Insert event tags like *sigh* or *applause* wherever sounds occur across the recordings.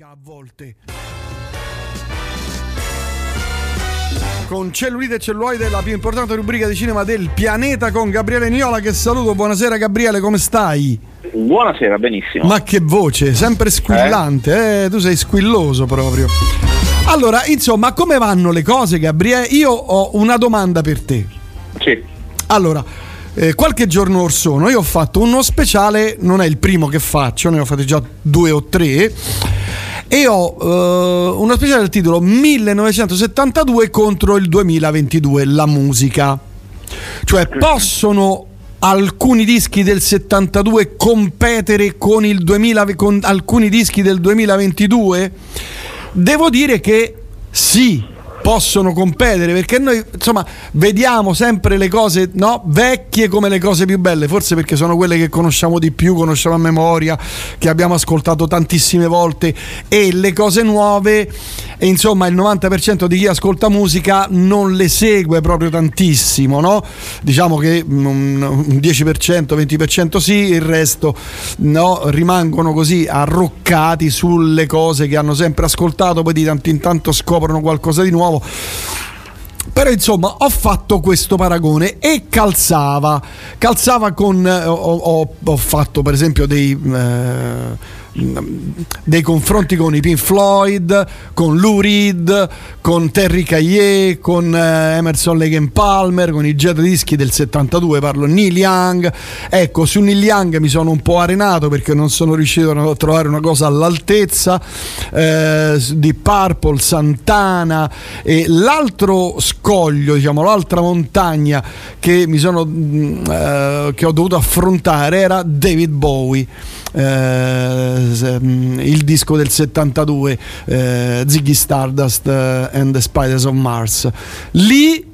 a volte. Con Cellulite e Celluloide, la più importante rubrica di cinema del pianeta con Gabriele Niola che saluto. Buonasera Gabriele, come stai? Buonasera, benissimo. Ma che voce, sempre squillante, eh? Eh, tu sei squilloso proprio. Allora, insomma, come vanno le cose Gabriele? Io ho una domanda per te. Sì. Allora, eh, qualche giorno or sono io ho fatto uno speciale, non è il primo che faccio, ne ho fatti già due o tre e ho uh, uno speciale del titolo 1972 contro il 2022, la musica. Cioè possono alcuni dischi del 72 competere con, il 2000, con alcuni dischi del 2022? Devo dire che sì, possono competere perché noi insomma vediamo sempre le cose no, vecchie come le cose più belle forse perché sono quelle che conosciamo di più conosciamo a memoria che abbiamo ascoltato tantissime volte e le cose nuove e insomma il 90% di chi ascolta musica non le segue proprio tantissimo no? diciamo che un 10% 20% sì il resto no, rimangono così arroccati sulle cose che hanno sempre ascoltato poi di tanto in tanto scoprono qualcosa di nuovo però insomma ho fatto questo paragone e calzava. Calzava con eh, ho, ho, ho fatto per esempio dei eh, dei confronti con i Pink Floyd, con Lou Reed, con Terry Caillé, con eh, Emerson Lake Palmer, con i jet dischi del 72, parlo Neil Young. Ecco, su Neil Young mi sono un po' arenato perché non sono riuscito a trovare una cosa all'altezza eh, di Purple, Santana e l'altro scoglio, diciamo, l'altra montagna che mi sono mm, eh, che ho dovuto affrontare era David Bowie il disco del 72 eh, Ziggy Stardust eh, and the Spiders of Mars lì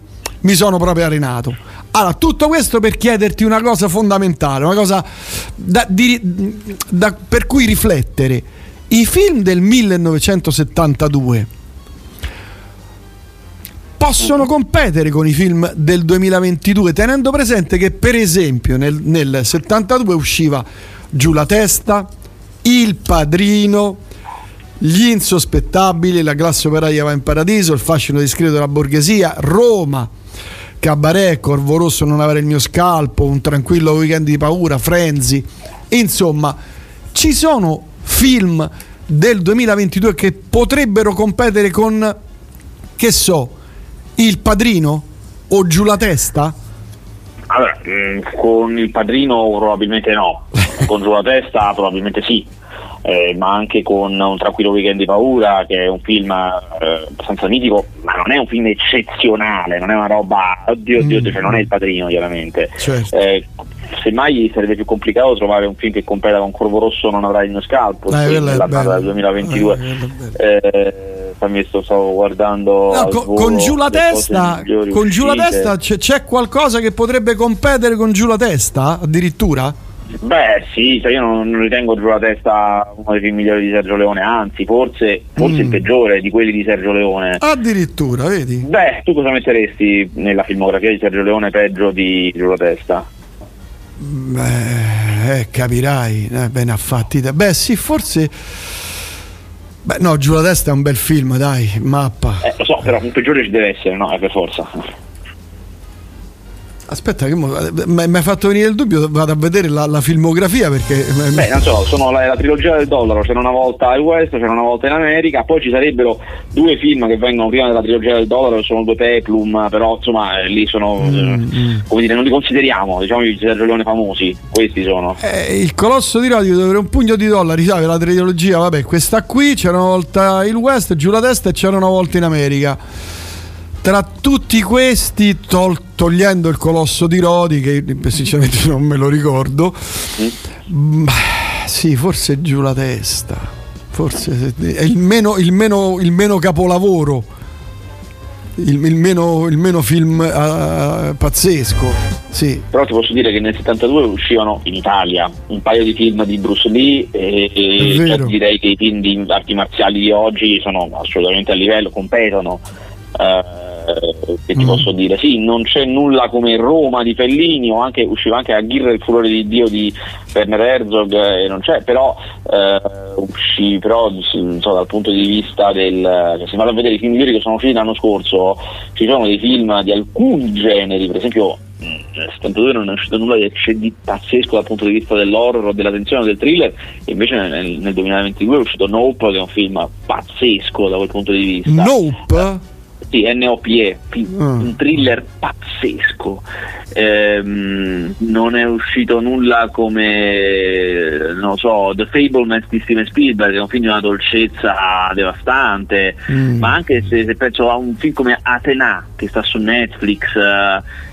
mi sono proprio arenato allora, tutto questo per chiederti una cosa fondamentale, una cosa da, di, da, per cui riflettere. I film del 1972 possono competere con i film del 2022, tenendo presente che, per esempio, nel, nel 72 usciva Giù la testa, Il padrino, Gli insospettabili, La classe operaia va in paradiso, Il fascino discreto della borghesia, Roma, Cabaret, Corvo Rosso, Non avere il mio scalpo, Un tranquillo weekend di paura, Frenzy. Insomma, ci sono film del 2022 che potrebbero competere con, che so, Il padrino o Giù la testa? Allora, mm, con il padrino probabilmente no, con Giù la testa probabilmente sì, eh, ma anche con Un tranquillo weekend di paura, che è un film eh, abbastanza mitico, ma non è un film eccezionale, non è una roba, oddio, oddio, mm. cioè non è il padrino chiaramente. Certo. Eh, semmai sarebbe più complicato trovare un film che competa con Corvo Rosso non avrà il mio scalpo, eh, dell'annata del 2022. Eh, fammi sto, stavo guardando no, con, con, giù la testa con giù la testa c'è, c'è, qualcosa che potrebbe competere con giù la testa addirittura beh sì cioè io non, ritengo giù la testa uno dei film migliori di Sergio Leone anzi forse, forse mm. il peggiore di quelli di Sergio Leone addirittura vedi beh tu cosa metteresti nella filmografia di Sergio Leone peggio di giù la testa beh eh, capirai eh, bene affatti beh sì forse Beh, no, Giù la testa è un bel film, dai, mappa. Eh, lo so, però un peggiore ci deve essere, no? È per forza. Aspetta, che mi hai fatto venire il dubbio, vado a vedere la, la filmografia perché... Beh, non so, sono la, la, trilogia del dollaro, c'era una volta al West, c'era una volta in America, poi ci sarebbero due film che vengono prima della trilogia del dollaro, sono due peplum, però insomma eh, lì sono, mm, eh, mm. come dire, non li consideriamo, diciamo i Sergio Leone famosi, questi sono. Eh, il Colosso di Rodi dove un pugno di dollari, sai, la trilogia, vabbè, questa qui, c'era una volta il West, giù la testa e c'era una volta in America. Tra tutti questi, tol- togliendo il colosso di Rodi, che sinceramente *laughs* non me lo ricordo, mm. sì, forse giù la testa. Forse è il meno, il meno, il meno capolavoro. Il, il, meno, il, meno, film uh, pazzesco. Sì. Però ti posso dire che nel 72 uscivano in Italia un paio di film di Bruce Lee e, e cioè, direi che i film di arti marziali di oggi sono assolutamente a livello, competono. Uh, eh, che ti mm. posso dire? Sì, non c'è nulla come Roma di Fellini, o anche, usciva anche Aguirre il furore di Dio di Werner Herzog e non c'è, però eh, uscì però so, dal punto di vista del cioè, se vado a vedere i film migliori che sono usciti l'anno scorso, ci sono dei film di alcuni generi, per esempio 72 non è uscito nulla di pazzesco dal punto di vista dell'horror, della tensione, del thriller, e invece nel, nel 2022 è uscito Nope, che è un film pazzesco da quel punto di vista. Nope? Sì, NOPE, mm. un thriller pazzesco. Ehm, non è uscito nulla come, non so, The Fablemans di Steven Spielberg, è un film di una dolcezza devastante, mm. ma anche se, se, penso a un film come Atena, che sta su Netflix,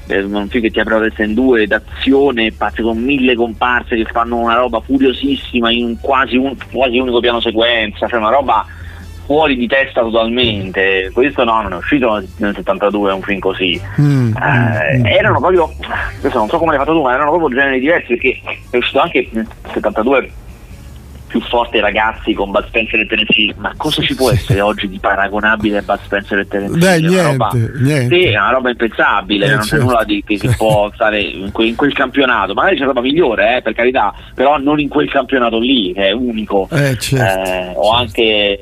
eh, un film che ti apre la testa in due, d'azione, pazzi con mille comparse che fanno una roba furiosissima in quasi un quasi unico piano sequenza, cioè una roba fuori di testa totalmente. Questo no, non è uscito nel 72 un film così. Mm, eh, mm. Erano proprio, adesso non so come l'hai fatto tu, ma erano proprio generi diversi perché è uscito anche nel 72 più forte ragazzi con Bud Spencer e Tennessee ma cosa ci può essere oggi di paragonabile a Bud Spencer e Tennessee? Beh, niente, roba, niente. Sì, è una roba impensabile eh, non certo. c'è nulla di, che, che può stare in quel, in quel, campionato magari c'è roba migliore eh, per carità però non in quel campionato lì che è unico eh, certo, eh, o anche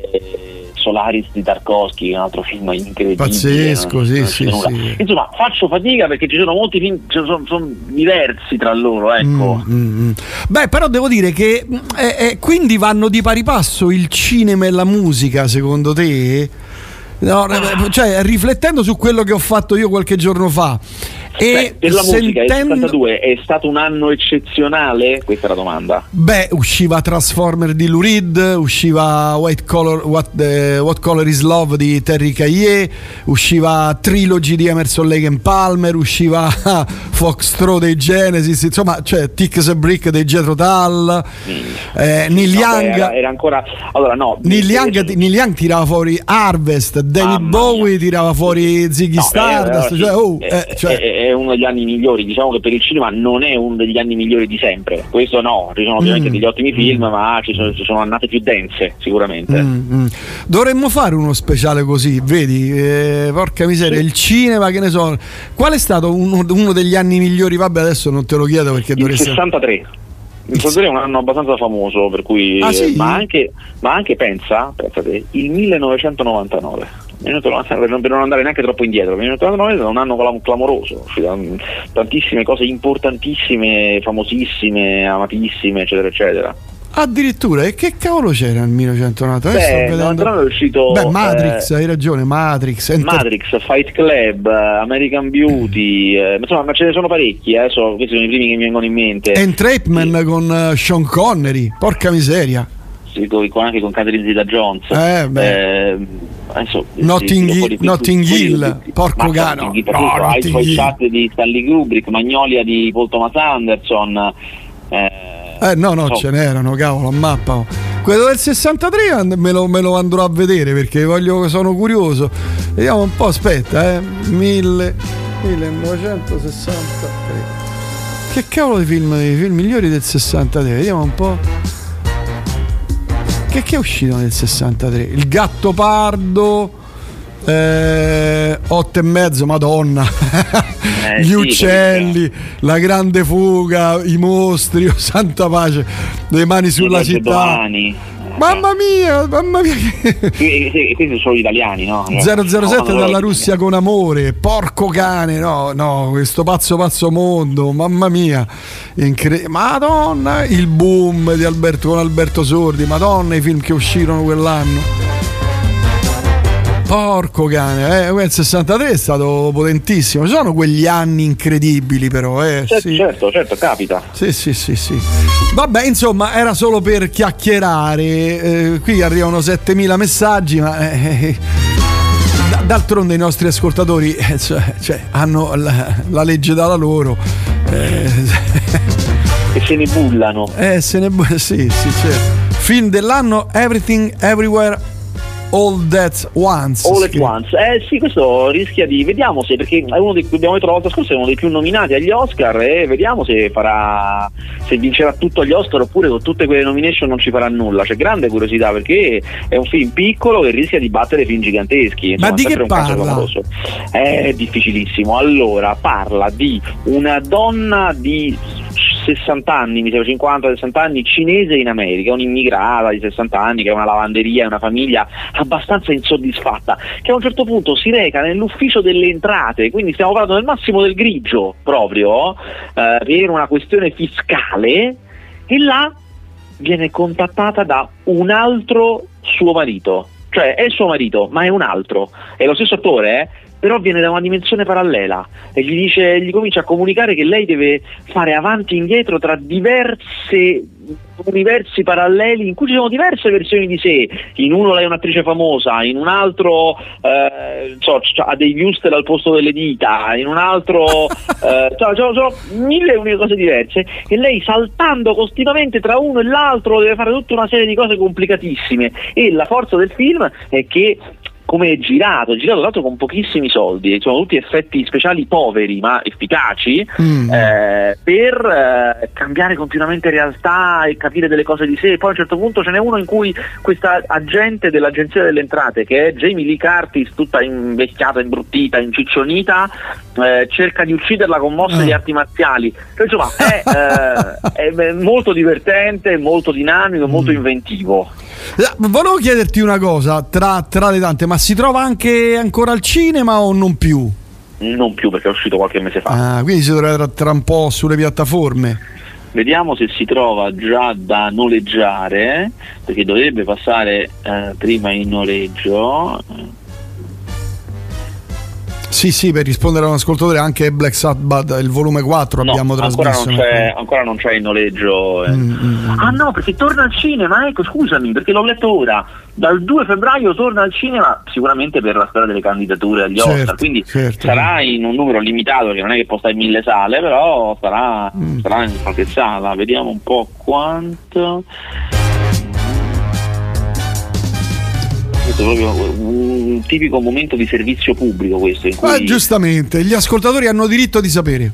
Solaris di Tarkovsky, un altro film incredibile. Pazzesco, sì, sì, sì, Insomma, faccio fatica perché ci sono molti film, sono, sono diversi tra loro, ecco. Mm, mm, mm. Beh, però devo dire che eh, eh, quindi vanno di pari passo il cinema e la musica, secondo te? No, cioè, riflettendo su quello che ho fatto io qualche giorno fa e Beh, per la musica il 72 è stato un anno eccezionale? Questa è la domanda. Beh, usciva Transformer di Lou Reed, usciva White Color, What, uh, What, Color is Love di Terry Cahier, usciva Trilogy di Emerson Lake Palmer, usciva *laughs* Foxtrot dei Genesis, insomma, cioè Ticks a Brick dei Jetro Tull, mm. eh, Neil no, Young. Era, era, ancora allora no. Neil Young, Neil Young, tirava fuori Harvest, David Bowie tirava fuori Ziggy no, Stardust, eh, cioè, oh, eh, cioè, è uno degli anni migliori, diciamo che per il cinema non è uno degli anni migliori di sempre, questo no, ci sono ovviamente mm. degli ottimi film, mm. ma ci sono, ci sono, annate più dense sicuramente. Mm, mm. Dovremmo fare uno speciale così, vedi, eh, porca miseria, sì. il cinema, che ne so, qual è stato uno, uno, degli anni migliori? Vabbè, adesso non te lo chiedo perché il dovresti... 63. Il 63 è un anno abbastanza famoso, per cui, ah, sì? ma, anche, ma anche pensa, pensate, il 1999 per non andare neanche troppo indietro, il 1999 è un anno clamoroso, tantissime cose importantissime, famosissime, amatissime, eccetera, eccetera. Addirittura, e che cavolo c'era nel 1990? Beh, vedendo... è uscito. Beh, Matrix, eh, hai ragione, Matrix. Enter... Matrix, Fight Club, American Beauty, eh, insomma, ma ce ne sono parecchi, eh, so, questi sono i primi che mi vengono in mente. Entrapment sì. con uh, Sean Connery, porca miseria. Sì, con, anche con Catherine Zeta Jones. Eh, beh. Eh, adesso, Notting, sì, Notting Hill, porco gano. No, hai i tuoi chat di Stanley Kubrick, Magnolia di Paul Thomas Anderson. Eh, eh no, no, so. ce n'erano, cavolo, a mappa. Quello del 63 me lo, me lo, andrò a vedere perché voglio, sono curioso. Vediamo un po', aspetta, eh. 1000, 1963. Che cavolo di film, i film migliori del 63? Vediamo un po'. Che, che è uscito nel 63? Il gatto pardo. Eh, otto e mezzo, madonna, eh, gli sì, uccelli, la grande fuga, i mostri, oh, santa pace, le mani sulla città. Domani. Mamma mia, mamma mia. Questi sono solo italiani, no? *laughs* 007 no, dalla Russia con amore, porco cane, no, no, questo pazzo pazzo mondo, mamma mia. Incre- Madonna, il boom di Alberto con Alberto Sordi, madonna i film che uscirono quell'anno. Porco cane, eh, quel 63 è stato potentissimo. Ci sono quegli anni incredibili, però. Eh, certo, sì. certo, certo, capita. Sì, sì, sì, sì. Vabbè, insomma, era solo per chiacchierare. Eh, qui arrivano 7000 messaggi, ma. Eh, d'altronde i nostri ascoltatori eh, cioè, cioè, hanno la, la, legge dalla loro. Eh, e se ne bullano. Eh, se ne bullano, sì, sì, certo. Film dell'anno Everything Everywhere All That Once. All at Once. Eh sì, questo rischia di. Vediamo se, perché è uno dei abbiamo detto la volta scorsa, è uno dei più nominati agli Oscar e vediamo se farà. se vincerà tutto agli Oscar oppure con tutte quelle nomination non ci farà nulla. C'è grande curiosità perché è un film piccolo che rischia di battere film giganteschi. Insomma, Ma di che parla? È difficilissimo. Allora, parla di una donna di 60 anni, mi sembra 50-60 anni, cinese in America, un'immigrata di 60 anni che ha una lavanderia e una famiglia abbastanza insoddisfatta, che a un certo punto si reca nell'ufficio delle entrate, quindi stiamo parlando del massimo del grigio proprio, eh, per una questione fiscale, e là viene contattata da un altro suo marito, cioè è il suo marito, ma è un altro, è lo stesso attore, eh? Però viene da una dimensione parallela e gli, dice, gli comincia a comunicare che lei deve fare avanti e indietro tra diverse universi paralleli in cui ci sono diverse versioni di sé. In uno lei è un'attrice famosa in un altro eh, so, ha dei Wustel al posto delle dita in un altro *laughs* eh, so, so, so, mille e cose diverse e lei saltando continuamente tra uno e l'altro deve fare tutta una serie di cose complicatissime. E la forza del film è che come è girato, è girato tra l'altro con pochissimi soldi, sono tutti effetti speciali poveri ma efficaci mm. eh, per eh, cambiare continuamente realtà e capire delle cose di sé. Poi a un certo punto ce n'è uno in cui questa agente dell'agenzia delle entrate, che è Jamie Lee Curtis, tutta invecchiata, imbruttita, inciccionita, eh, cerca di ucciderla con mosse mm. di arti marziali. Cioè, insomma, è, eh, è, molto divertente, molto dinamico, molto mm. inventivo. Volevo chiederti una cosa, tra, tra, le tante, ma si trova anche ancora al cinema o non più? Non più perché è uscito qualche mese fa. Ah, quindi si dovrà tra un po' sulle piattaforme. Vediamo se si trova già da noleggiare, perché dovrebbe passare eh, prima in noleggio. Sì, sì, per rispondere a un ascoltatore anche Black Sabbath, il volume 4 no, abbiamo trasmesso. Ancora non c'è, ancora non c'è in noleggio. Eh. Mm, mm, mm, ah no, perché torna al cinema, ecco, scusami, perché l'ho letto ora. Dal 2 febbraio torna al cinema, sicuramente per la storia delle candidature agli certo, Oscar, quindi certo. sarà in un numero limitato, che non è che stare in mille sale, però sarà, mm. sarà in qualche sala. Vediamo un po' quanto. Questo è proprio un tipico momento di servizio pubblico questo. In cui... ah, giustamente, gli ascoltatori hanno diritto di sapere.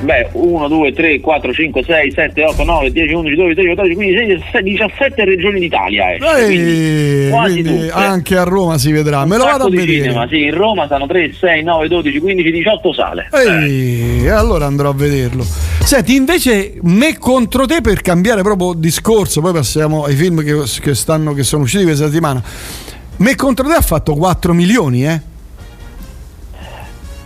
Beh, 1, 2, 3, 4, 5, 6, 7, 8, 9, 10, 11, 12, 13, 14, 15, 16, 17 regioni d'Italia. Eh. Ehi, quasi tutte. Anche a Roma si vedrà. Un Me lo vado a vedere. Cinema, sì, in Roma stanno 3, 6, 9, 12, 15, 18 sale. Ehi, eh. allora andrò a vederlo. Senti, invece, me contro te per cambiare proprio discorso, poi passiamo ai film che, che, stanno, che sono usciti questa settimana. Me contro te ha fatto 4 milioni, eh?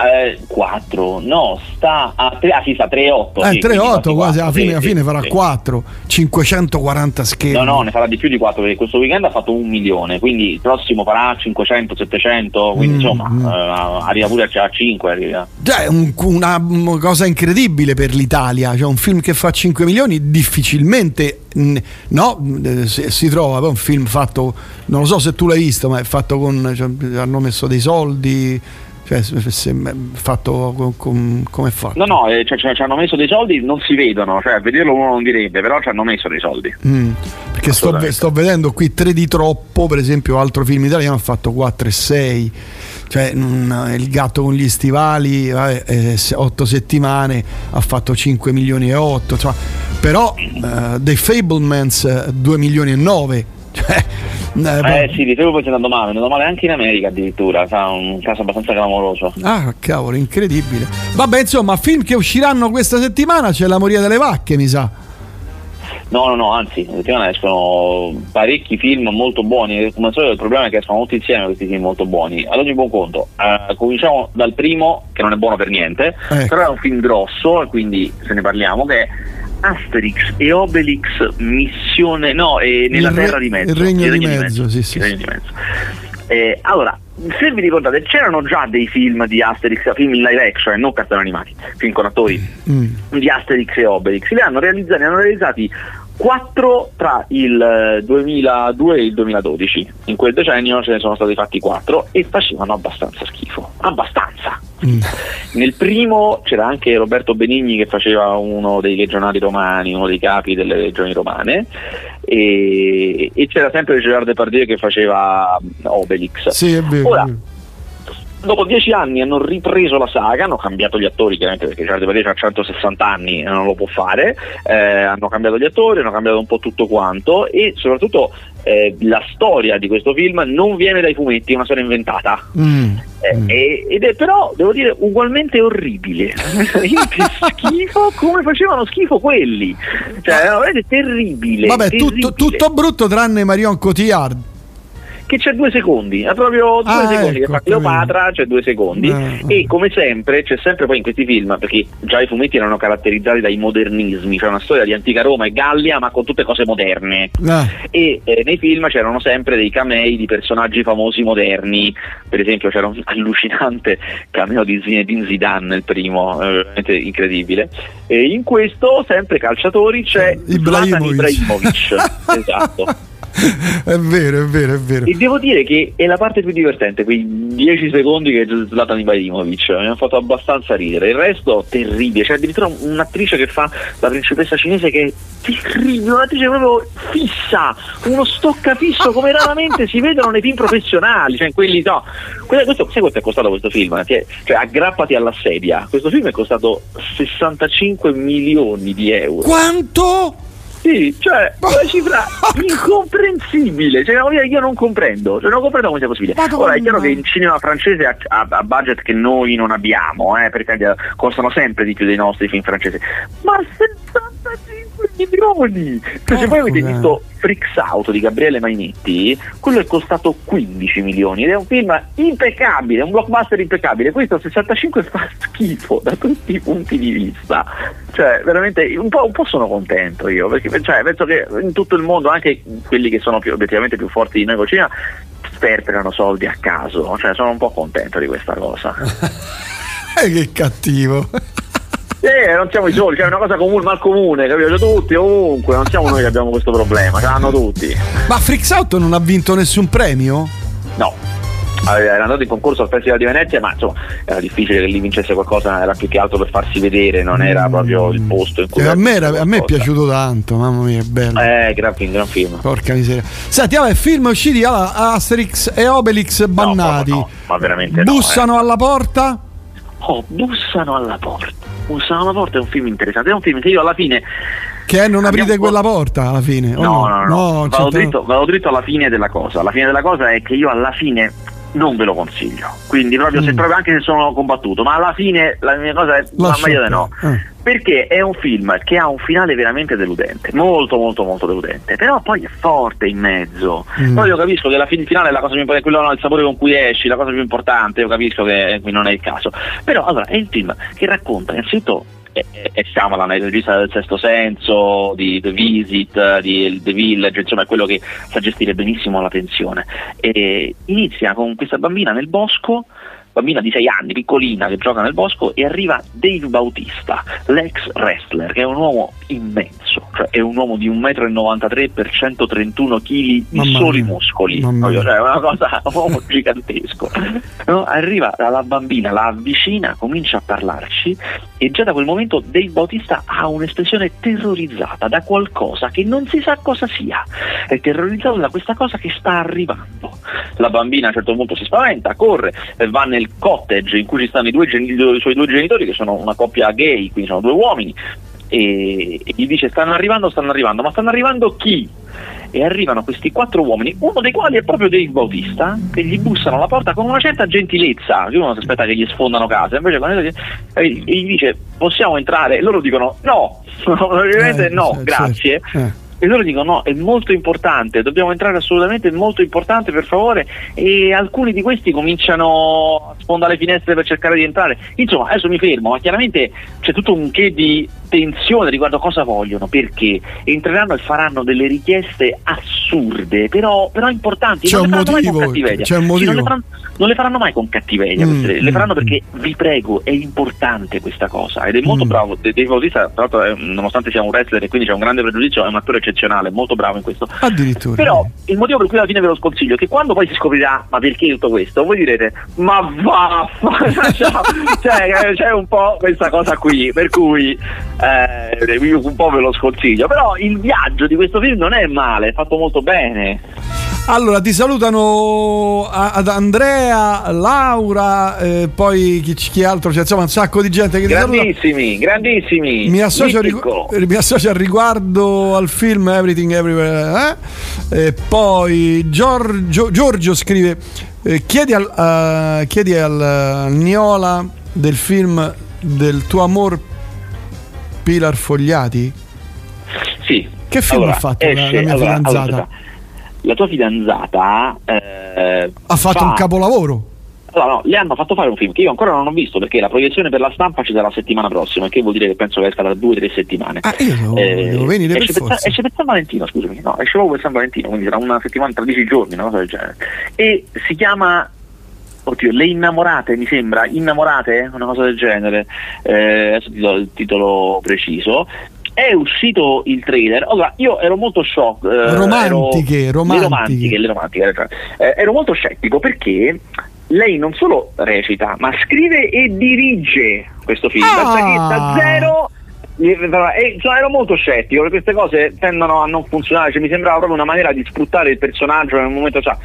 Eh, 4 no sta a 3 ah sì sta 3,8 eh, sì, 3,8 quasi alla fine, alla fine farà sì. 4 540 schede no no ne farà di più di 4 perché questo weekend ha fatto un milione quindi il prossimo farà 500 700 quindi mm, insomma mm. Uh, arriva pure a 5 arriva. Cioè, un, una cosa incredibile per l'Italia cioè un film che fa 5 milioni difficilmente no si, si trova poi un film fatto non lo so se tu l'hai visto ma è fatto con cioè, hanno messo dei soldi cioè, se, fatto com, come è fatto? No, no, eh, cioè, cioè, ci hanno messo dei soldi, non si vedono, cioè a vederlo uno non direbbe, però ci hanno messo dei soldi. Mm, perché sto, sto, vedendo qui 3 di troppo, per esempio, altro film italiano ha fatto 4 e 6. Cioè, mh, il gatto con gli stivali, eh, 8 settimane, ha fatto 5 milioni e 8. Cioè, però uh, The Fablemans 2 milioni e 9 cioè, eh, eh sì, di poi sta andando male, è andato male anche in America addirittura, fa un caso abbastanza clamoroso. Ah, cavolo, incredibile. Vabbè, insomma, film che usciranno questa settimana c'è La moria delle vacche, mi sa. No, no, no, anzi, questa settimana escono parecchi film molto buoni. Come al solito il problema è che escono tutti insieme questi film molto buoni. Ad ogni buon conto, eh, cominciamo dal primo, che non è buono per niente, eh. però è un film grosso, e quindi se ne parliamo, che Asterix e Obelix missione no eh, nella il terra di mezzo il regno, il regno di, mezzo, di mezzo, sì, sì, sì. Di mezzo. Eh, allora se vi ricordate c'erano già dei film di Asterix film in live action non cartoni animati film con attori mm. di Asterix e Obelix li hanno realizzati, hanno realizzati 4 tra il 2002 eh, e il 2012. In quel decennio ce ne sono stati fatti 4 e facevano abbastanza schifo. Abbastanza. Mm. Nel primo c'era anche Roberto Benigni che faceva uno dei legionari romani, uno dei capi delle legioni romane. e, e c'era sempre Gerard Depardieu che faceva Obelix. Sì, è vero. Ora, dopo dieci anni hanno ripreso la saga, hanno cambiato gli attori chiaramente perché Gerard Depardieu ha 160 anni e non lo può fare, eh, hanno cambiato gli attori, hanno cambiato un po' tutto quanto e soprattutto eh, la storia di questo film non viene dai fumetti, è una storia inventata. Mm, Eh, mm. ed è però, devo dire, ugualmente orribile. *laughs* schifo, come facevano schifo quelli. Cioè, è veramente terribile. Vabbè, tutto, terribile. tutto brutto tranne Marion Cotillard. Che c'è due secondi, ha proprio due Ah, secondi ecco, che fa Cleopatra, c'è due secondi. Eh, e come sempre c'è sempre poi in questi film, perché già i fumetti erano caratterizzati dai modernismi, cioè una storia di antica Roma e Gallia ma con tutte cose moderne. Eh, e eh, nei film c'erano sempre dei camei di personaggi famosi moderni, per esempio c'era un *laughs* allucinante cameo di Zinedine Zidane il primo, eh, veramente incredibile. E in questo sempre calciatori c'è Ibrahimovic. Ibrahimovic. *laughs* Esatto è vero, è vero, è vero. e devo dire che è la parte più divertente, quei 10 secondi che Zlatan Ibrahimovic, mi hanno fatto abbastanza ridere. Il resto terribile, c'è addirittura un'attrice che fa la principessa cinese che è terribile, un'attrice proprio fissa, uno stoccafisso come raramente si vedono nei film professionali, cioè in quelli no. Questo, questo, sai quanto è costato questo film? Cioè aggrappati alla sedia. Questo film è costato 65 milioni di euro. Quanto? Sì, cioè, *laughs* una cifra incomprensibile. Cioè, io- io non comprendo, cioè, non comprendo come sia possibile. Madonna. Ora è chiaro che il cinema francese ha, ha- ha budget che noi non abbiamo, eh, perché costano sempre di più dei nostri film francesi. Ma 65 milioni! Cioè, se poi avete visto Freaks Out di Gabriele Mainetti, quello è costato 15 milioni ed è un film impeccabile, un blockbuster impeccabile. Questo a 65 fa schifo da tutti i punti di vista. Cioè, veramente un po', un po' sono contento io, perché cioè, penso che in tutto il mondo, anche quelli che sono più, obiettivamente più forti di noi con il cinema, sperperano soldi a caso. Cioè, sono un po' contento di questa cosa. *laughs* Eh, che cattivo. Eh, non siamo i soli, cioè è una cosa comune, mal comune, capito? Cioè, tutti, ovunque, non siamo noi che abbiamo questo problema, ce l'hanno tutti. Ma Freaks Out non ha vinto nessun premio? No. Era andato in concorso al Festival di Venezia, ma insomma era difficile che lì vincesse qualcosa, era più che altro per farsi vedere, non era proprio il posto in cui. Eh, a, me, era a me è piaciuto tanto, mamma mia, è bello. Eh, gran film, gran film. Porca miseria. Senti, vabbè, film usciti allora, Asterix e Obelix bannati. No, no, ma veramente no, Bussano alla porta? Oh, bussano alla porta. Bussano alla porta è un film interessante, è un film che io alla fine. Che è non aprite quella porta alla fine. o No, no, no, c'è vado, dritto, vado dritto alla fine della cosa. La fine della cosa è che io alla fine non ve lo consiglio. Quindi proprio, se Mm. proprio anche se sono combattuto, ma alla fine la mia cosa è Lascia meglio di no. Eh. Perché è un film che ha un finale veramente deludente, molto molto molto deludente, però poi è forte in mezzo. Mm. Poi io capisco che la fine finale è la cosa più importante, quello no, il sapore con cui esci, la cosa più importante, io capisco che eh, qui non è il caso. Però allora è il film che racconta innanzitutto è- è Shyamalan, è il regista del Sesto Senso, di The Visit, di The Village, insomma è quello che sa gestire benissimo la tensione. E inizia con questa bambina nel bosco, bambina di 6 anni, piccolina, che gioca nel bosco e arriva Dave Bautista, l'ex wrestler, che è un uomo immenso, cioè è un uomo di 1,93 m per 131 kg di Mamma soli mia. muscoli, Mamma cioè è una cosa, un uomo gigantesco. *laughs* No? Arriva la bambina, la avvicina, comincia a parlarci e già da quel momento Dave Bautista ha un'espressione terrorizzata da qualcosa che non si sa cosa sia. È terrorizzato da questa cosa che sta arrivando. La bambina a un certo punto si spaventa, corre, e va nel cottage in cui ci stanno i, due geni- i suoi due genitori che sono una coppia gay, quindi sono due uomini, e, e gli dice stanno arrivando, stanno arrivando, ma stanno arrivando chi? E arrivano questi quattro uomini, uno dei quali è proprio Dave Bautista, che gli bussano alla porta con una certa gentilezza, che uno si aspetta che gli sfondano casa, invece quando gli dice possiamo entrare, e loro dicono no, *laughs* ovviamente Eh, no, grazie. certo. Eh. E loro dicono no, è molto importante, dobbiamo entrare assolutamente, è molto importante per favore. E alcuni di questi cominciano a sfondare le finestre per cercare di entrare. Insomma, adesso mi fermo, ma chiaramente c'è tutto un che di tensione riguardo a cosa vogliono, perché entreranno e faranno delle richieste assurde assurde, però, però importanti. C'è non un motivo, mai con cattiveria. c'è un Sì, non, le faranno, non le faranno mai con cattiveria, Mm, queste- le faranno mm, perché vi prego, è importante questa cosa ed è molto Mm. bravo. Dave Bautista, tra l'altro, nonostante sia un wrestler e quindi c'è un grande pregiudizio, è un attore eccezionale, molto bravo in questo. Addirittura. Però il motivo per cui alla fine ve lo sconsiglio è che quando poi si scoprirà ma perché tutto questo, voi direte ma vaffa, *laughs* cioè, c'è un po' questa cosa qui, per cui eh, io un po' ve lo sconsiglio, però il viaggio di questo film non è male, è fatto molto bene. Allora, ti salutano ad Andrea, Laura, eh, poi chi, chi altro c'è, insomma un sacco di gente che ti saluta. Grandissimi, grandissimi. Mi associo, rigu- mi associo al riguardo al film Everything Everywhere. eh? E poi Giorgio, Giorgio scrive: eh, chiedi, al, eh, chiedi al, al Niola del film del tuo amor Pilar Fogliati. Sì. Che film Allora, ha fatto la- esce- la mia allora, fidanzata? allora, la tua fidanzata eh, Ha fatto fa- un capolavoro. Allora, no, le hanno fatto fare un film che io ancora non ho visto perché la proiezione per la stampa ci sarà la settimana prossima, che vuol dire che penso che esca tra due o tre settimane. Ah, io devo, Eh, devo venire esce, per, forza. esce per San Valentino, scusami, no, esce proprio per San Valentino, quindi sarà una settimana tra dieci giorni, una cosa del genere. E si chiama Oddio, Le innamorate mi sembra, innamorate, una cosa del genere, eh, adesso ti do il titolo preciso. È uscito il trailer, allora io ero molto shock. eh, Romantiche, ero- romantiche. Le romantiche, le romantiche, ragione. Eh, ero molto scettico perché lei non solo recita, ma scrive e dirige questo film. Ah! Da, da zero e, insomma, ero molto scettico perché queste cose tendono a non funzionare, cioè, mi sembrava proprio una maniera di sfruttare il personaggio nel momento cioè.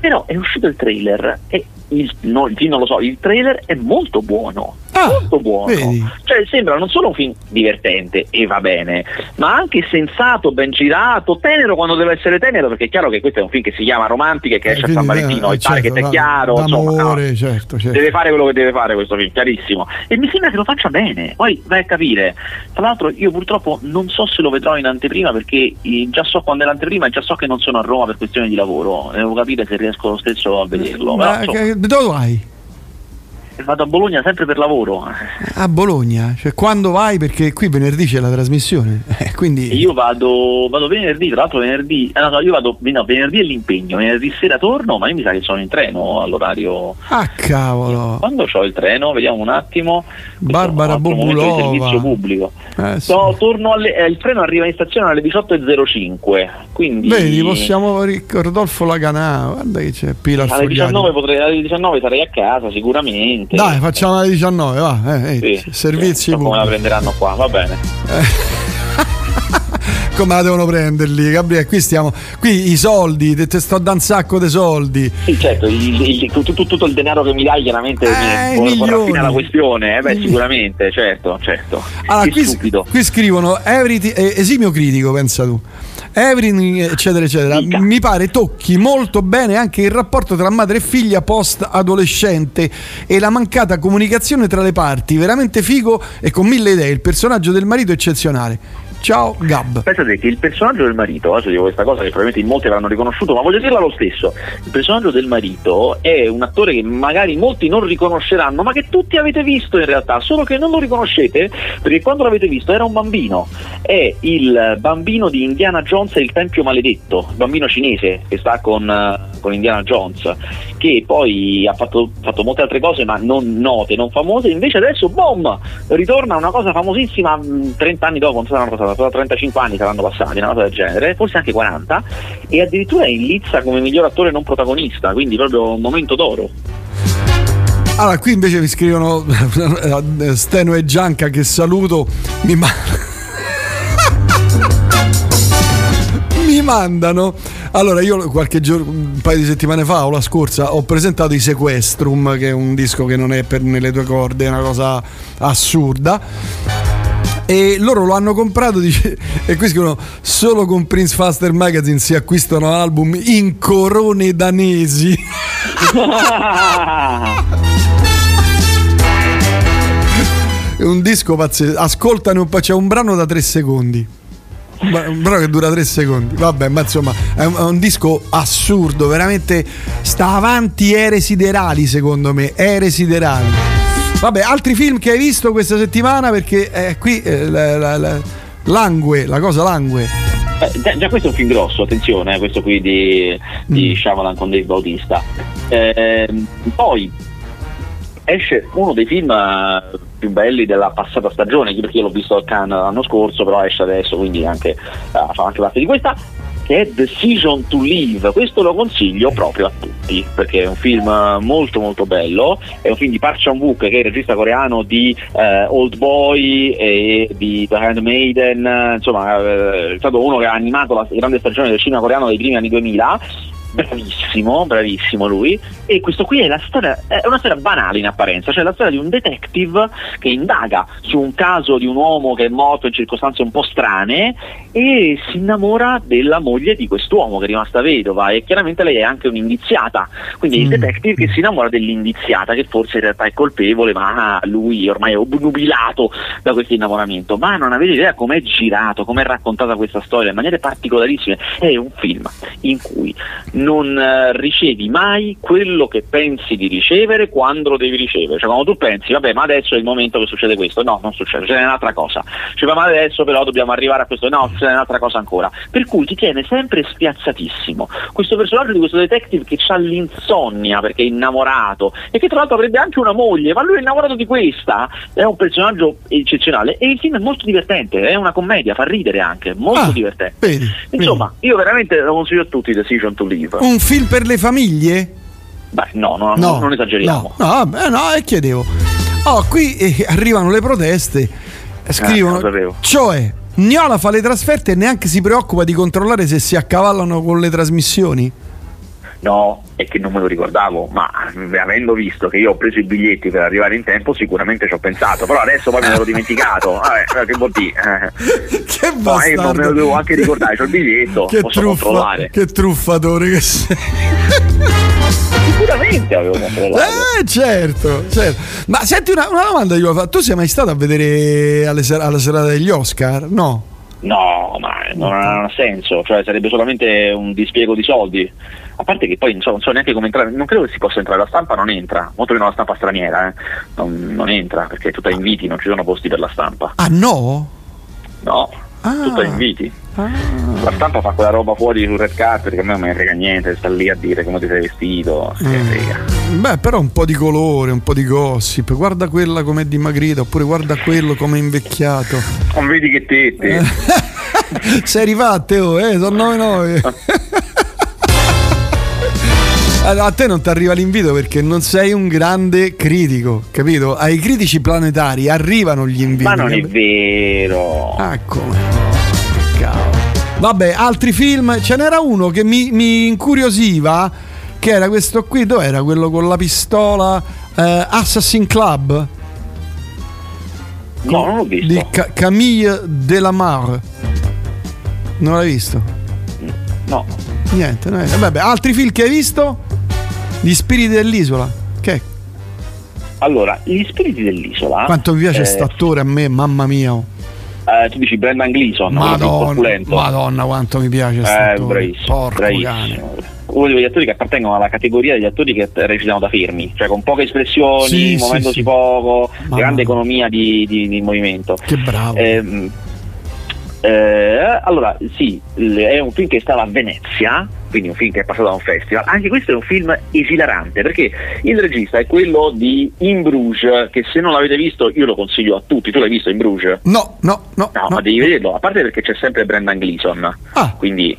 Però è uscito il trailer e il, no, il film non lo so, il trailer è molto buono. Ah, molto buono. vedi? Cioè sembra non solo un film divertente e va bene, ma anche sensato, ben girato, tenero quando deve essere tenero, perché è chiaro che questo è un film che si chiama Romantica e che esce a San Quindi, Valentino, eh, il target certo, è da- chiaro, insomma, no. certo, certo. Deve fare quello che deve fare questo film, chiarissimo. E mi sembra che lo faccia bene. Poi vai a capire. Tra l'altro, io purtroppo non so se lo vedrò in anteprima perché eh, già so quando è l'anteprima e già so che non sono a Roma per questioni di lavoro. Devo capire se riesco lo stesso a vederlo. Però, Ma insomma, che- dove vai? Vado a Bologna sempre per lavoro. A Bologna, cioè quando vai? Perché qui venerdì c'è la trasmissione, *laughs* eh, quindi io vado, vado venerdì, tra l'altro venerdì, eh, no, no, io vado, no, venerdì è l'impegno, venerdì sera torno, ma io mi sa che sono in treno all'orario. Ah cavolo, Quando ho il treno? Vediamo un attimo. Questo Barbara Bobulova. servizio pubblico. Eh, sì. No, alle, eh, il treno arriva in stazione alle 18.05. Quindi Vedi, possiamo Rodolfo Laganà, guarda che c'è Pilar alle Fogliati. 19, potrei, alle 19 sarei a casa sicuramente. Dai, facciamo alle 19, va, eh, eh, Sì, servizi sì, come la prenderanno qua, va bene. *laughs* Come la devono prenderli, Gabriele? Qui stiamo, qui i soldi, te, te sto dando un sacco di soldi. Sì, certo, il- il- tutto, tutto il denaro che mi dai chiaramente Eh, mi fine alla questione, eh, beh, sicuramente, certo, certo. Allora, qui, qui scrivono everything- eh, esimio critico, pensa tu. Everything, eccetera, eccetera. Dica. Mi pare tocchi molto bene anche il rapporto tra madre e figlia post-adolescente e la mancata comunicazione tra le parti. Veramente figo e con mille idee. Il personaggio del marito è eccezionale. Ciao, Gab. Pensate che il personaggio del marito, adesso dico questa cosa che probabilmente in molti avranno riconosciuto, ma voglio dirla lo stesso. Il personaggio del marito è un attore che magari molti non riconosceranno, ma che tutti avete visto in realtà, solo che non lo riconoscete perché quando l'avete visto era un bambino. È il bambino di Indiana Jones e il Tempio Maledetto, il bambino cinese che sta con, eh, con Indiana Jones, che poi ha fatto, fatto molte altre cose ma non note, non famose, invece adesso boom! Ritorna una cosa famosissima mh, 30 anni dopo, non saranno passati, 35 anni saranno passati, una cosa del genere, forse anche 40, e addirittura è in lizza come miglior attore non protagonista, quindi proprio un momento d'oro. Allora, qui invece mi scrivono eh, Steno e Gianca che saluto. Mi, ma- *laughs* mi mandano. Allora, io qualche giorno, un paio di settimane fa o la scorsa, ho presentato i Sequestrum, che è un disco che non è per nelle tue corde, è una cosa assurda. E loro lo hanno comprato *laughs* dice, e qui scrivono solo con Prince Faster Magazine si acquistano album in corone danesi. *laughs* È un disco pazzesco. Ascoltane un po', c'è un brano da tre secondi. Brano che dura tre secondi. Vabbè, ma insomma, è un, è un disco assurdo, veramente sta avanti ere siderali, secondo me. Ere siderali. Vabbè, altri film che hai visto questa settimana? Perché eh, qui eh, la, la- la- langue, la cosa langue. Eh, già, già, questo è un film grosso, attenzione, eh, questo qui di, di mm. Shyamalan con Dave Bautista. Eh, poi esce uno dei film eh, più belli della passata stagione, perché io l'ho visto al Cannes l'anno scorso, però esce adesso, quindi anche, uh, fa anche parte di questa, che è Decision to Live. Questo lo consiglio proprio a tutti, perché è un film molto molto bello, è un film di Park Chan-wook, che è il regista coreano di uh, Old Boy e di The Handmaiden, insomma è stato uno che ha animato la grande stagione del cinema coreano dei primi anni 2000 bravissimo, bravissimo lui. E questo qui è, la storia, è una storia banale in apparenza, cioè la storia di un detective che indaga su un caso di un uomo che è morto in circostanze un po' strane e si innamora della moglie di quest'uomo che è rimasta vedova e chiaramente lei è anche un'indiziata, quindi è il mm. detective che si innamora dell'indiziata che forse in realtà è colpevole, ma lui ormai è obnubilato da questo innamoramento. Ma non avete idea com'è girato, com'è raccontata questa storia in maniere particolarissime. È un film in cui non eh, ricevi mai quello che pensi di ricevere quando lo devi ricevere. Cioè quando tu pensi, vabbè, ma adesso è il momento che succede questo, no, non succede, c'è un'altra cosa. Cioè, ma adesso però dobbiamo arrivare a questo, no, c'è un'altra cosa ancora. Per cui ti tiene sempre spiazzatissimo. Questo personaggio di questo detective che ha l'insonnia perché è innamorato e che tra l'altro avrebbe anche una moglie, ma lui è innamorato di questa, è un personaggio eccezionale e il film è molto divertente, è una commedia, fa ridere anche, molto ah, divertente. Vedi, Insomma, vedi. io veramente lo consiglio a tutti Decision to Live. Un film per le famiglie? Beh, no, no, no non esageriamo. No, no, vabbè, no, e chiedevo. Oh, qui eh, arrivano le proteste, scrivono, eh, cioè, Gnola fa le trasferte e neanche si preoccupa di controllare se si accavallano con le trasmissioni? No, è che non me lo ricordavo, ma avendo visto che io ho preso i biglietti per arrivare in tempo, sicuramente ci ho pensato, però adesso poi me l'ero dimenticato. Vabbè, che vuol dire? *laughs* Che bastardo. Ma me lo devo anche ricordare, c'ho il biglietto, che posso truffa, controllare. Che truffatore che sei. Sicuramente avevo controllato. Eh, certo, certo. Ma senti una, una domanda io fa. Tu sei mai stato a vedere ser- alla serata degli Oscar? No. No, ma non ha senso, cioè sarebbe solamente un dispiego di soldi a parte che poi non so, non so, neanche come entrare, non credo che si possa entrare, la stampa non entra, molto meno la stampa straniera, eh. non, non, entra perché è tutta inviti, non ci sono posti per la stampa. Ah no? No, ah. tutta inviti. Ah. La stampa fa quella roba fuori sul red carpet che a me non mi frega niente, sta lì a dire come ti sei vestito. Mm. Beh, però un po' di colore, un po' di gossip. Guarda quella com'è dimagrita, oppure guarda quello come è invecchiato. Non vedi che tette. *laughs* sei rifatte, oh, eh, sono 9-9. *laughs* a te non ti arriva l'invito perché non sei un grande critico, capito? Ai critici planetari arrivano gli inviti. Ma non è vero. Ah, come? Cavolo. Vabbè, altri film. Ce n'era uno che mi, mi incuriosiva, che era questo qui. Dove era quello con la pistola? Eh, Assassin Club? No, non l'ho visto. Di Ca- Camille Delamare. Non l'hai visto? No. Niente, no. Vabbè, altri film che hai visto? Gli spiriti dell'isola. Che? Allora, gli spiriti dell'isola. Quanto mi piace eh, attore a me, mamma mia. Eh, tu dici Brendan Gleeson, Madonna, Madonna quanto mi piace eh, bravissimo, bravissimo. Uno degli attori che appartengono alla categoria degli attori che recitano da fermi, cioè con poche espressioni, sì, muovendosi sì, poco, sì. grande economia di, di, di, movimento. Che bravo. Eh, eh, allora, sì, è un film che stava a Venezia, quindi un film che è passato da un festival. Anche questo è un film esilarante perché il regista è quello di In Bruges, che se non l'avete visto io lo consiglio a tutti. Tu l'hai visto In Bruges? No, no, no. No, no ma devi no. vederlo, a parte perché c'è sempre Brendan Gleeson. Ah. Quindi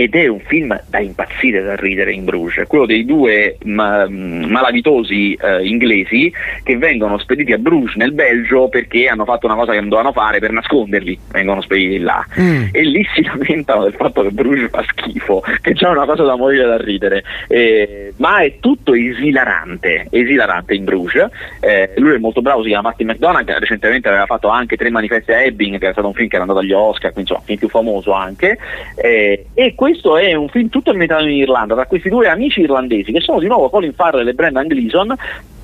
ed è un film da impazzire da ridere in Bruges, quello dei due ma, malavitosi eh, inglesi che vengono spediti a Bruges nel Belgio perché hanno fatto una cosa che non dovevano fare per nasconderli, vengono spediti là. Mm. e lì si lamentano del fatto che Bruges fa schifo, che c'è una cosa da morire da ridere, eh, ma è tutto esilarante, esilarante in Bruges, eh, lui è molto bravo, si chiama Martin McDonagh, recentemente aveva fatto anche Tre manifesti a Ebbing che era stato un film che era andato agli Oscar, quindi insomma, film più famoso anche, eh, e questo è un film tutto ambientato in Irlanda, tra questi due amici irlandesi che sono di nuovo Colin Farrell e Brendan Gleeson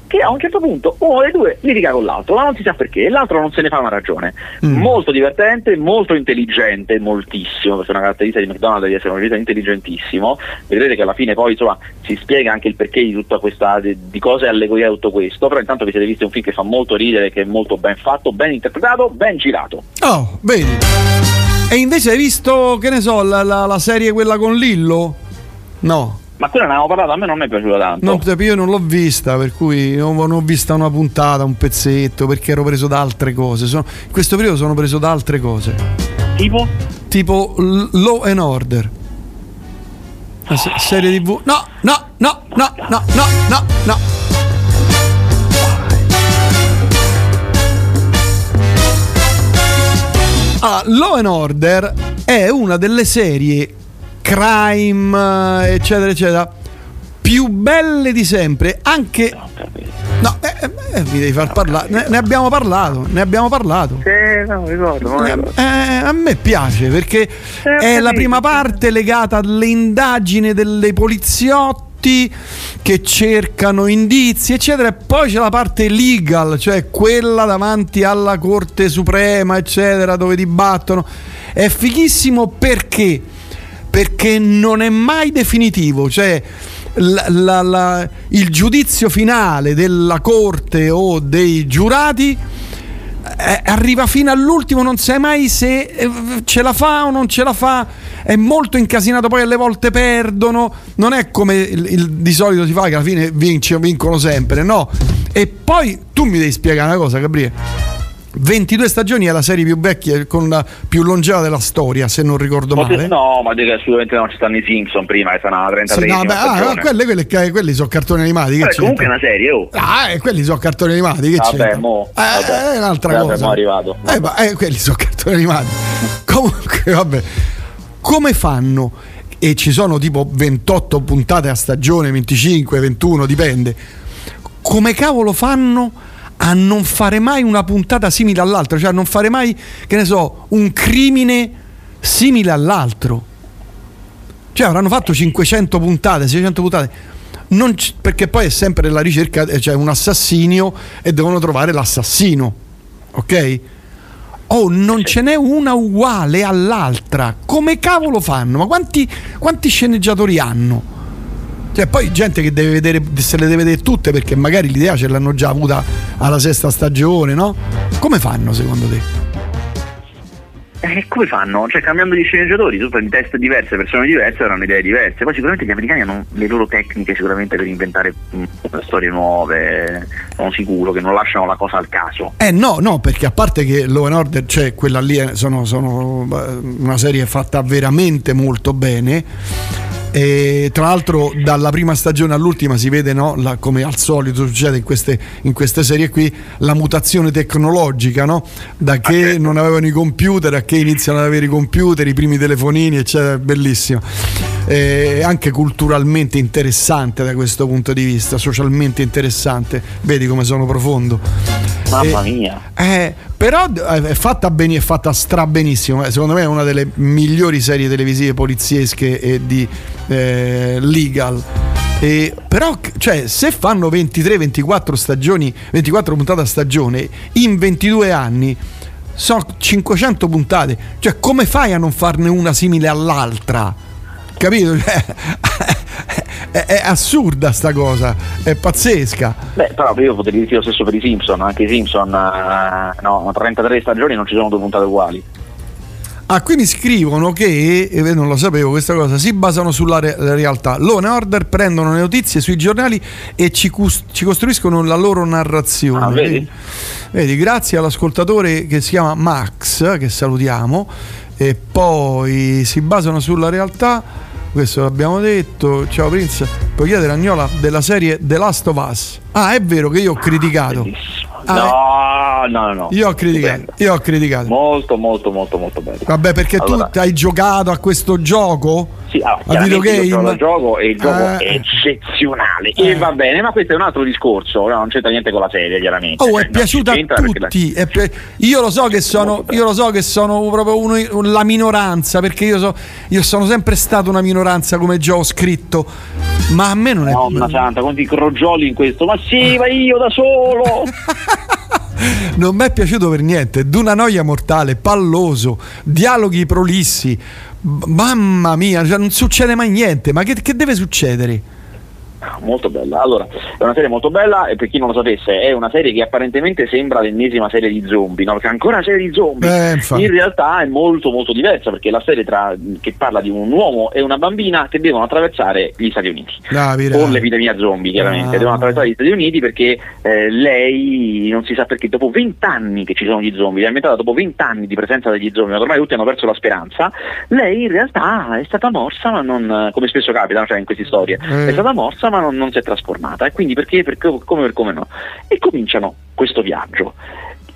che a un certo punto uno dei due litiga con l'altro, ma non si sa perché, e l'altro non se ne fa una ragione. Mm. Molto divertente, molto intelligente, moltissimo, questa è una caratteristica di McDonald's di essere un regista intelligentissimo. Vedrete che alla fine poi insomma si spiega anche il perché di tutta questa di, di cosa è allegoria tutto questo, però intanto vi siete visti un film che fa molto ridere, che è molto ben fatto, ben interpretato, ben girato. Oh, vedi. E invece hai visto, che ne so, la, la, la serie quella con Lillo? No. Ma quella ne avevamo parlato, a me non mi è piaciuta tanto. No, io non l'ho vista, per cui non, ho vista una puntata, un pezzetto, perché ero preso da altre cose. Sono, in questo periodo sono preso da altre cose. Tipo? Tipo Law and Order. La se- serie tv. No, no, no, no, no, no, no, no. Allora, Law and Order è una delle serie crime, eccetera, eccetera, più belle di sempre, anche... No, eh, eh, eh mi devi far parlare. Ne, ne, abbiamo parlato, ne abbiamo parlato. Sì, no, ricordo. Eh, a me piace perché è la prima parte legata alle indagini delle poliziotti che cercano indizi, eccetera. E poi c'è la parte legal, cioè quella davanti alla Corte Suprema, eccetera, dove dibattono. È fighissimo perché? Perché non è mai definitivo, cioè la, la, la, il giudizio finale della Corte o dei giurati eh, arriva fino all'ultimo, non sai mai se eh, ce la fa o non ce la fa, è molto incasinato, poi alle volte perdono, non è come il, il, di solito si fa che alla fine vince, vincono sempre, no. E poi tu mi devi spiegare una cosa, Gabriele 22 stagioni è la serie più vecchia con la più longeva della storia, se non ricordo male. No, ma assolutamente non ci stanno i Simpson prima, che stanno alla 33 sì, no, beh, ah, quelli, quelli, quelli, sono cartoni animati. Che comunque è una serie, oh. Ah, eh, quelli sono cartoni animati. Che vabbè, mo, eh, vabbè. è un'altra vabbè, cosa. Arrivato. Eh, ma, eh, quelli sono cartoni animati. *laughs* comunque, vabbè. Come fanno? E ci sono tipo 28 puntate a stagione, 25, 21, dipende. Come cavolo fanno? A non fare mai una puntata simile all'altra, cioè a non fare mai, che ne so, un crimine simile all'altro. Cioè avranno fatto 500 puntate, 600 puntate, c- perché poi è sempre la ricerca, eh, cioè un assassinio e devono trovare l'assassino, ok? Oh, non ce n'è una uguale all'altra. Come cavolo fanno? Ma quanti, quanti sceneggiatori hanno? Cioè, poi gente che deve vedere, se le deve vedere tutte perché magari l'idea ce l'hanno già avuta alla sesta stagione, no? Come fanno secondo te? Eh, come fanno? Cioè, cambiando gli sceneggiatori, tu prendi teste diverse, persone diverse, avranno idee diverse. Poi sicuramente gli americani hanno le loro tecniche sicuramente per inventare mh, mm, storie nuove, sono sicuro che non lasciano la cosa al caso. Eh no, no, perché a parte che Law and Order, cioè quella lì sono, sono una serie fatta veramente molto bene e tra l'altro dalla prima stagione all'ultima si vede, no, la, come al solito succede in queste, in queste, serie qui, la mutazione tecnologica, no? da che okay. non avevano i computer a che iniziano ad avere i computer, i primi telefonini, eccetera, bellissimo. E anche culturalmente interessante da questo punto di vista, socialmente interessante, vedi come sono profondo. Mamma mia. Eh, però eh, è fatta bene, è fatta stra benissimo. Eh, secondo me è una delle migliori serie televisive poliziesche e di eh, legal. E, però, cioè, se fanno 23-24 stagioni, 24 puntate a stagione in 22 anni, sono 500 puntate. Cioè, come fai a non farne una simile all'altra? Capito? *laughs* Cioè, è, è, assurda sta cosa, è pazzesca. Beh, però io potrei dire lo stesso per i Simpson, anche i Simpson, uh, no, 33 stagioni non ci sono due puntate uguali. Ah, qui mi scrivono che, e non lo sapevo questa cosa, si basano sulla re- realtà. Law Order prendono le notizie sui giornali e ci, cus- ci costruiscono la loro narrazione. Ah, vedi? vedi? grazie all'ascoltatore che si chiama Max, che salutiamo, e poi si basano sulla realtà questo l'abbiamo detto. Ciao Prince, puoi chiedere a Gnola della serie The Last of Us. Ah, è vero che io ho criticato. Ah, no, no, no. Io ho criticato. Io ho criticato. Molto, molto, molto, molto bello. Vabbè, perché allora, tu hai giocato a questo gioco? Sì, allora, a videogame. Il gioco e il gioco eh, è eccezionale. Eh. E va bene, ma questo è un altro discorso. Non c'entra niente con la serie, chiaramente. Oh, è cioè, piaciuta a tutti. La... Pi- io lo so che sono, io lo so che sono proprio uno, la minoranza, perché io, so, io sono sempre stato una minoranza, come già ho scritto. Ma a me non è. Nonna santa, quanti crogioli in questo. Ma sì, ma io da solo. *laughs* non mi è piaciuto per niente. D'una noia mortale, palloso, dialoghi prolissi. Mamma mia, cioè non succede mai niente. Ma che, che deve succedere? Molto bella. Allora, è una serie molto bella e per chi non lo sapesse è una serie che apparentemente sembra l'ennesima serie di zombie, no? Perché ancora una serie di zombie. Eh, in realtà è molto molto diversa perché è la serie tra, che parla di un uomo e una bambina che devono attraversare gli Stati Uniti. Bravi, con l'epidemia zombie chiaramente, Ah. devono attraversare gli Stati Uniti perché eh, lei non si sa perché dopo 20 anni che ci sono gli zombie, è ambientata dopo 20 anni di presenza degli zombie, ma ormai tutti hanno perso la speranza, lei in realtà è stata morsa ma non, come spesso capita cioè in queste storie, Eh. è stata morsa ma non, non si è trasformata e quindi perché, perché come per come no? E cominciano questo viaggio.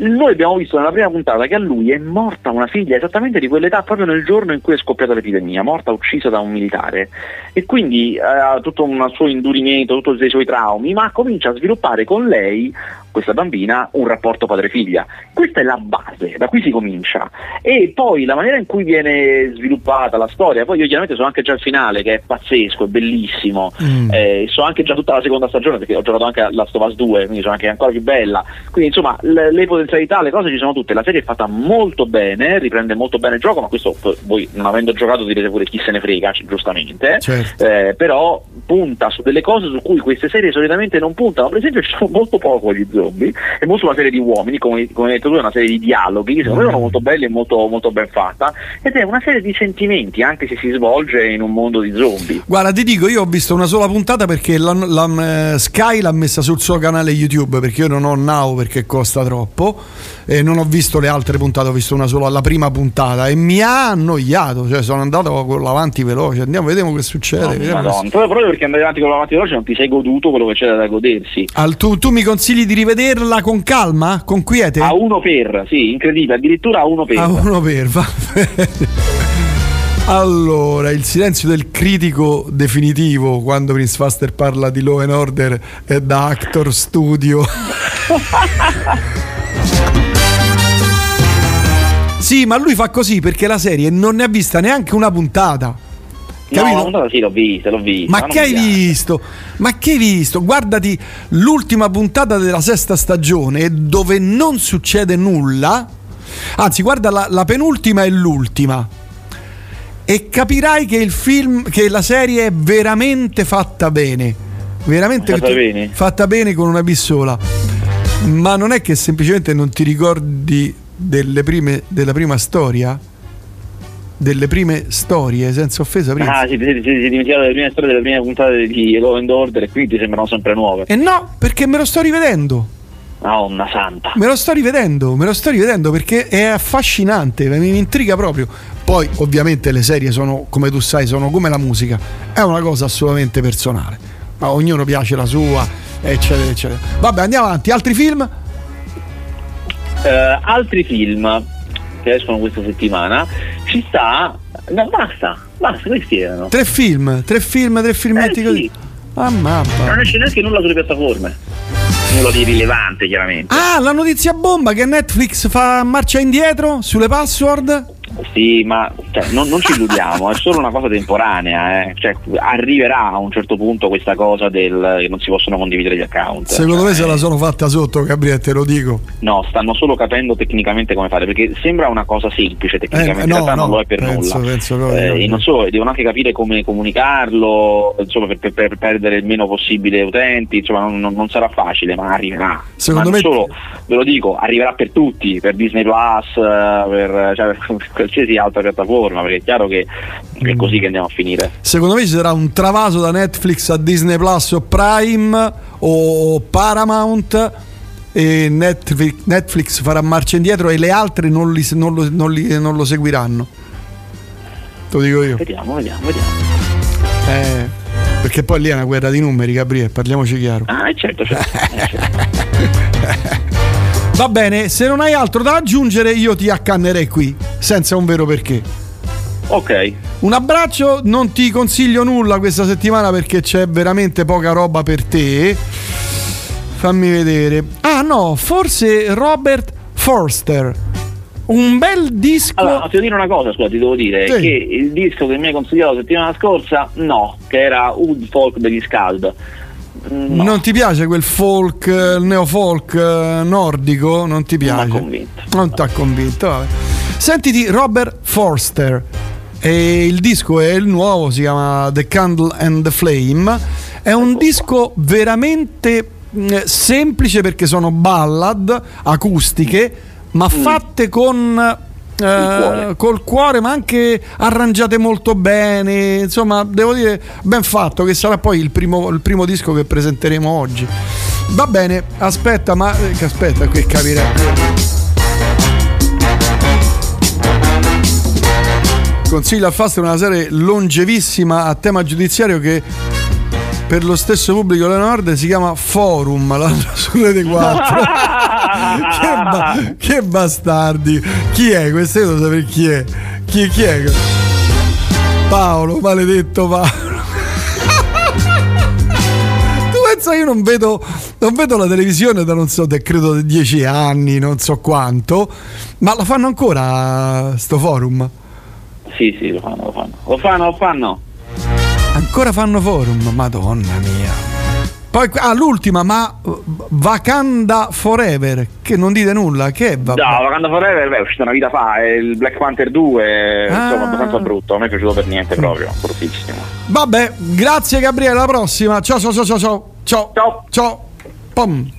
Noi abbiamo visto nella prima puntata che a lui è morta una figlia esattamente di quell'età proprio nel giorno in cui è scoppiata l'epidemia, morta uccisa da un militare e quindi eh, ha tutto un suo indurimento, tutti i suoi traumi, ma comincia a sviluppare con lei, questa bambina, un rapporto padre-figlia. Questa è la base, da qui si comincia. E poi la maniera in cui viene sviluppata la storia, poi io chiaramente so anche già il finale che è pazzesco, è bellissimo, Mm. eh, so anche già tutta la seconda stagione perché ho giocato anche a Last of Us 2, quindi sono anche ancora più bella. Quindi insomma le, le potenzialità, le cose ci sono tutte. La serie è fatta molto bene, riprende molto bene il gioco, ma questo voi non avendo giocato direte pure chi se ne frega, giustamente. Certo. Eh, però punta su delle cose su cui queste serie solitamente non puntano. Per esempio ci sono molto poco gli zombie, è molto una serie di uomini, come, come hai detto tu, è una serie di dialoghi, che secondo me sono molto belli e molto, molto ben fatta, ed è una serie di sentimenti, anche se si svolge in un mondo di zombie. Guarda, ti dico, io ho visto una sola puntata perché la, la- eh, Sky l'ha messa sul suo canale YouTube perché io non ho Now perché costa troppo e non ho visto le altre puntate, ho visto una sola, la prima puntata e mi ha annoiato, cioè sono andato con l'avanti veloce, andiamo, vediamo che succede. No, Madonna, proprio perché andare avanti con l'avanti veloce non ti sei goduto quello che c'era da godersi. Al- tu, tu mi consigli di rivederla con calma, con quiete? A uno per, sì, incredibile, addirittura a uno per. A uno per, va bene. Allora, il silenzio del critico definitivo quando Prince Faster parla di Law and Order è da Actor Studio. *laughs* sì, ma lui fa così perché la serie non ne ha vista neanche una puntata. No, Capito? puntata sì, l'ho vista, l'ho vista. Ma non che hai visto? Ma che hai visto? Guardati l'ultima puntata della sesta stagione dove non succede nulla. Anzi, guarda la, la penultima e l'ultima. E capirai che il film, che la serie è veramente fatta bene. Veramente Fatta bene? fatta bene con una pissola. Ma non è che semplicemente non ti ricordi delle prime, della prima storia? Delle prime storie, senza offesa, prima. Ah, sì, ti sei, ti sei dimenticato delle prime storie delle prime puntate di Law and Order e quindi ti sembrano sempre nuove. E no, perché me lo sto rivedendo. Madonna santa. Me lo sto rivedendo, me lo sto rivedendo perché è affascinante, mi intriga proprio. Poi, ovviamente, le serie sono, come tu sai, sono come la musica, è una cosa assolutamente personale. Ma ognuno piace la sua, eccetera, eccetera. Vabbè, andiamo avanti. Altri film? Eh, altri film che escono questa settimana ci sta. No, basta, basta, questi erano. Tre film, tre film, tre filmetti Eh, così. sì. Ah, mappa. Non esce neanche nulla sulle piattaforme. Nulla di rilevante, chiaramente. Ah, la notizia bomba che Netflix fa marcia indietro sulle password. Sì, ma cioè, non, non ci illudiamo, è solo una cosa temporanea. eh. Cioè, arriverà a un certo punto questa cosa del che non si possono condividere gli account. Secondo me se la sono fatta sotto, Gabriele, te lo dico. No, stanno solo capendo tecnicamente come fare, perché sembra una cosa semplice tecnicamente, Eh, in no, realtà non no, lo è per penso- nulla. penso proprio Eh, e no. non solo, devono anche capire come comunicarlo, insomma, per, per- per perdere il meno possibile utenti, insomma, non, non- non sarà facile, ma arriverà. Secondo ma me- non solo, ve lo dico, arriverà per tutti, per Disney Plus, eh, per, cioè, per qualsiasi altra piattaforma, perché è chiaro che Mm. è così che andiamo a finire. Secondo me ci sarà un travaso da Netflix a Disney Plus o Prime o Paramount e Netflix, Netflix farà marcia indietro e le altre non, li- non lo, non li- non lo seguiranno. Te lo dico io. Vediamo, vediamo, vediamo. Eh, perché poi lì è una guerra di numeri, Gabriele, parliamoci chiaro. Ah, certo, certo. *laughs* eh, certo. Va bene, se non hai altro da aggiungere io ti accannerei qui, senza un vero perché. Ok. Un abbraccio, non ti consiglio nulla questa settimana perché c'è veramente poca roba per te. Fammi vedere. Ah no, forse Robert Forster. Un bel disco. Allora, ti devo dire una cosa, scusa, ti devo dire Sì. che il disco che mi hai consigliato la settimana scorsa, no, che era Wood Folk degli Scald. Mm, No, Non ti piace quel folk, eh, neofolk eh, nordico? Non ti non piace? convinto. Non ti ha convinto. Vabbè. Sentiti Robert Forster. E il disco è il nuovo, si chiama The Candle and the Flame. È un disco veramente mh, semplice perché sono ballad acustiche, ma Mm. fatte con eh, col cuore, ma anche arrangiate molto bene. Insomma, devo dire, ben fatto, che sarà poi il primo, il primo disco che presenteremo oggi. Va bene, aspetta, ma eh, che aspetta, qui capire. Consiglio a Fast è una serie longevissima a tema giudiziario che per lo stesso pubblico della Nord si chiama Forum, l'altro su Rete 4. *laughs* che, ba- che bastardi! Chi è? Questo io devo sapere chi è. Chi, chi è? Paolo, maledetto Paolo. *laughs* tu pensa io non vedo, non vedo la televisione da non so, da credo da dieci anni, non so quanto, ma la fanno ancora sto forum? Sì, sì, lo fanno, lo fanno. Lo fanno, lo fanno. Ancora fanno forum, madonna mia. Poi ah, l'ultima, ma uh, Wakanda Forever, che non dite nulla, che è? va- No, Wakanda Forever beh, è uscita una vita fa, è il Black Panther 2, Ah. insomma, abbastanza brutto, a me è piaciuto per niente proprio, bruttissimo. Vabbè, grazie Gabriele, alla prossima. Ciao ciao ciao ciao ciao. Ciao. Ciao. Ciao. Pom.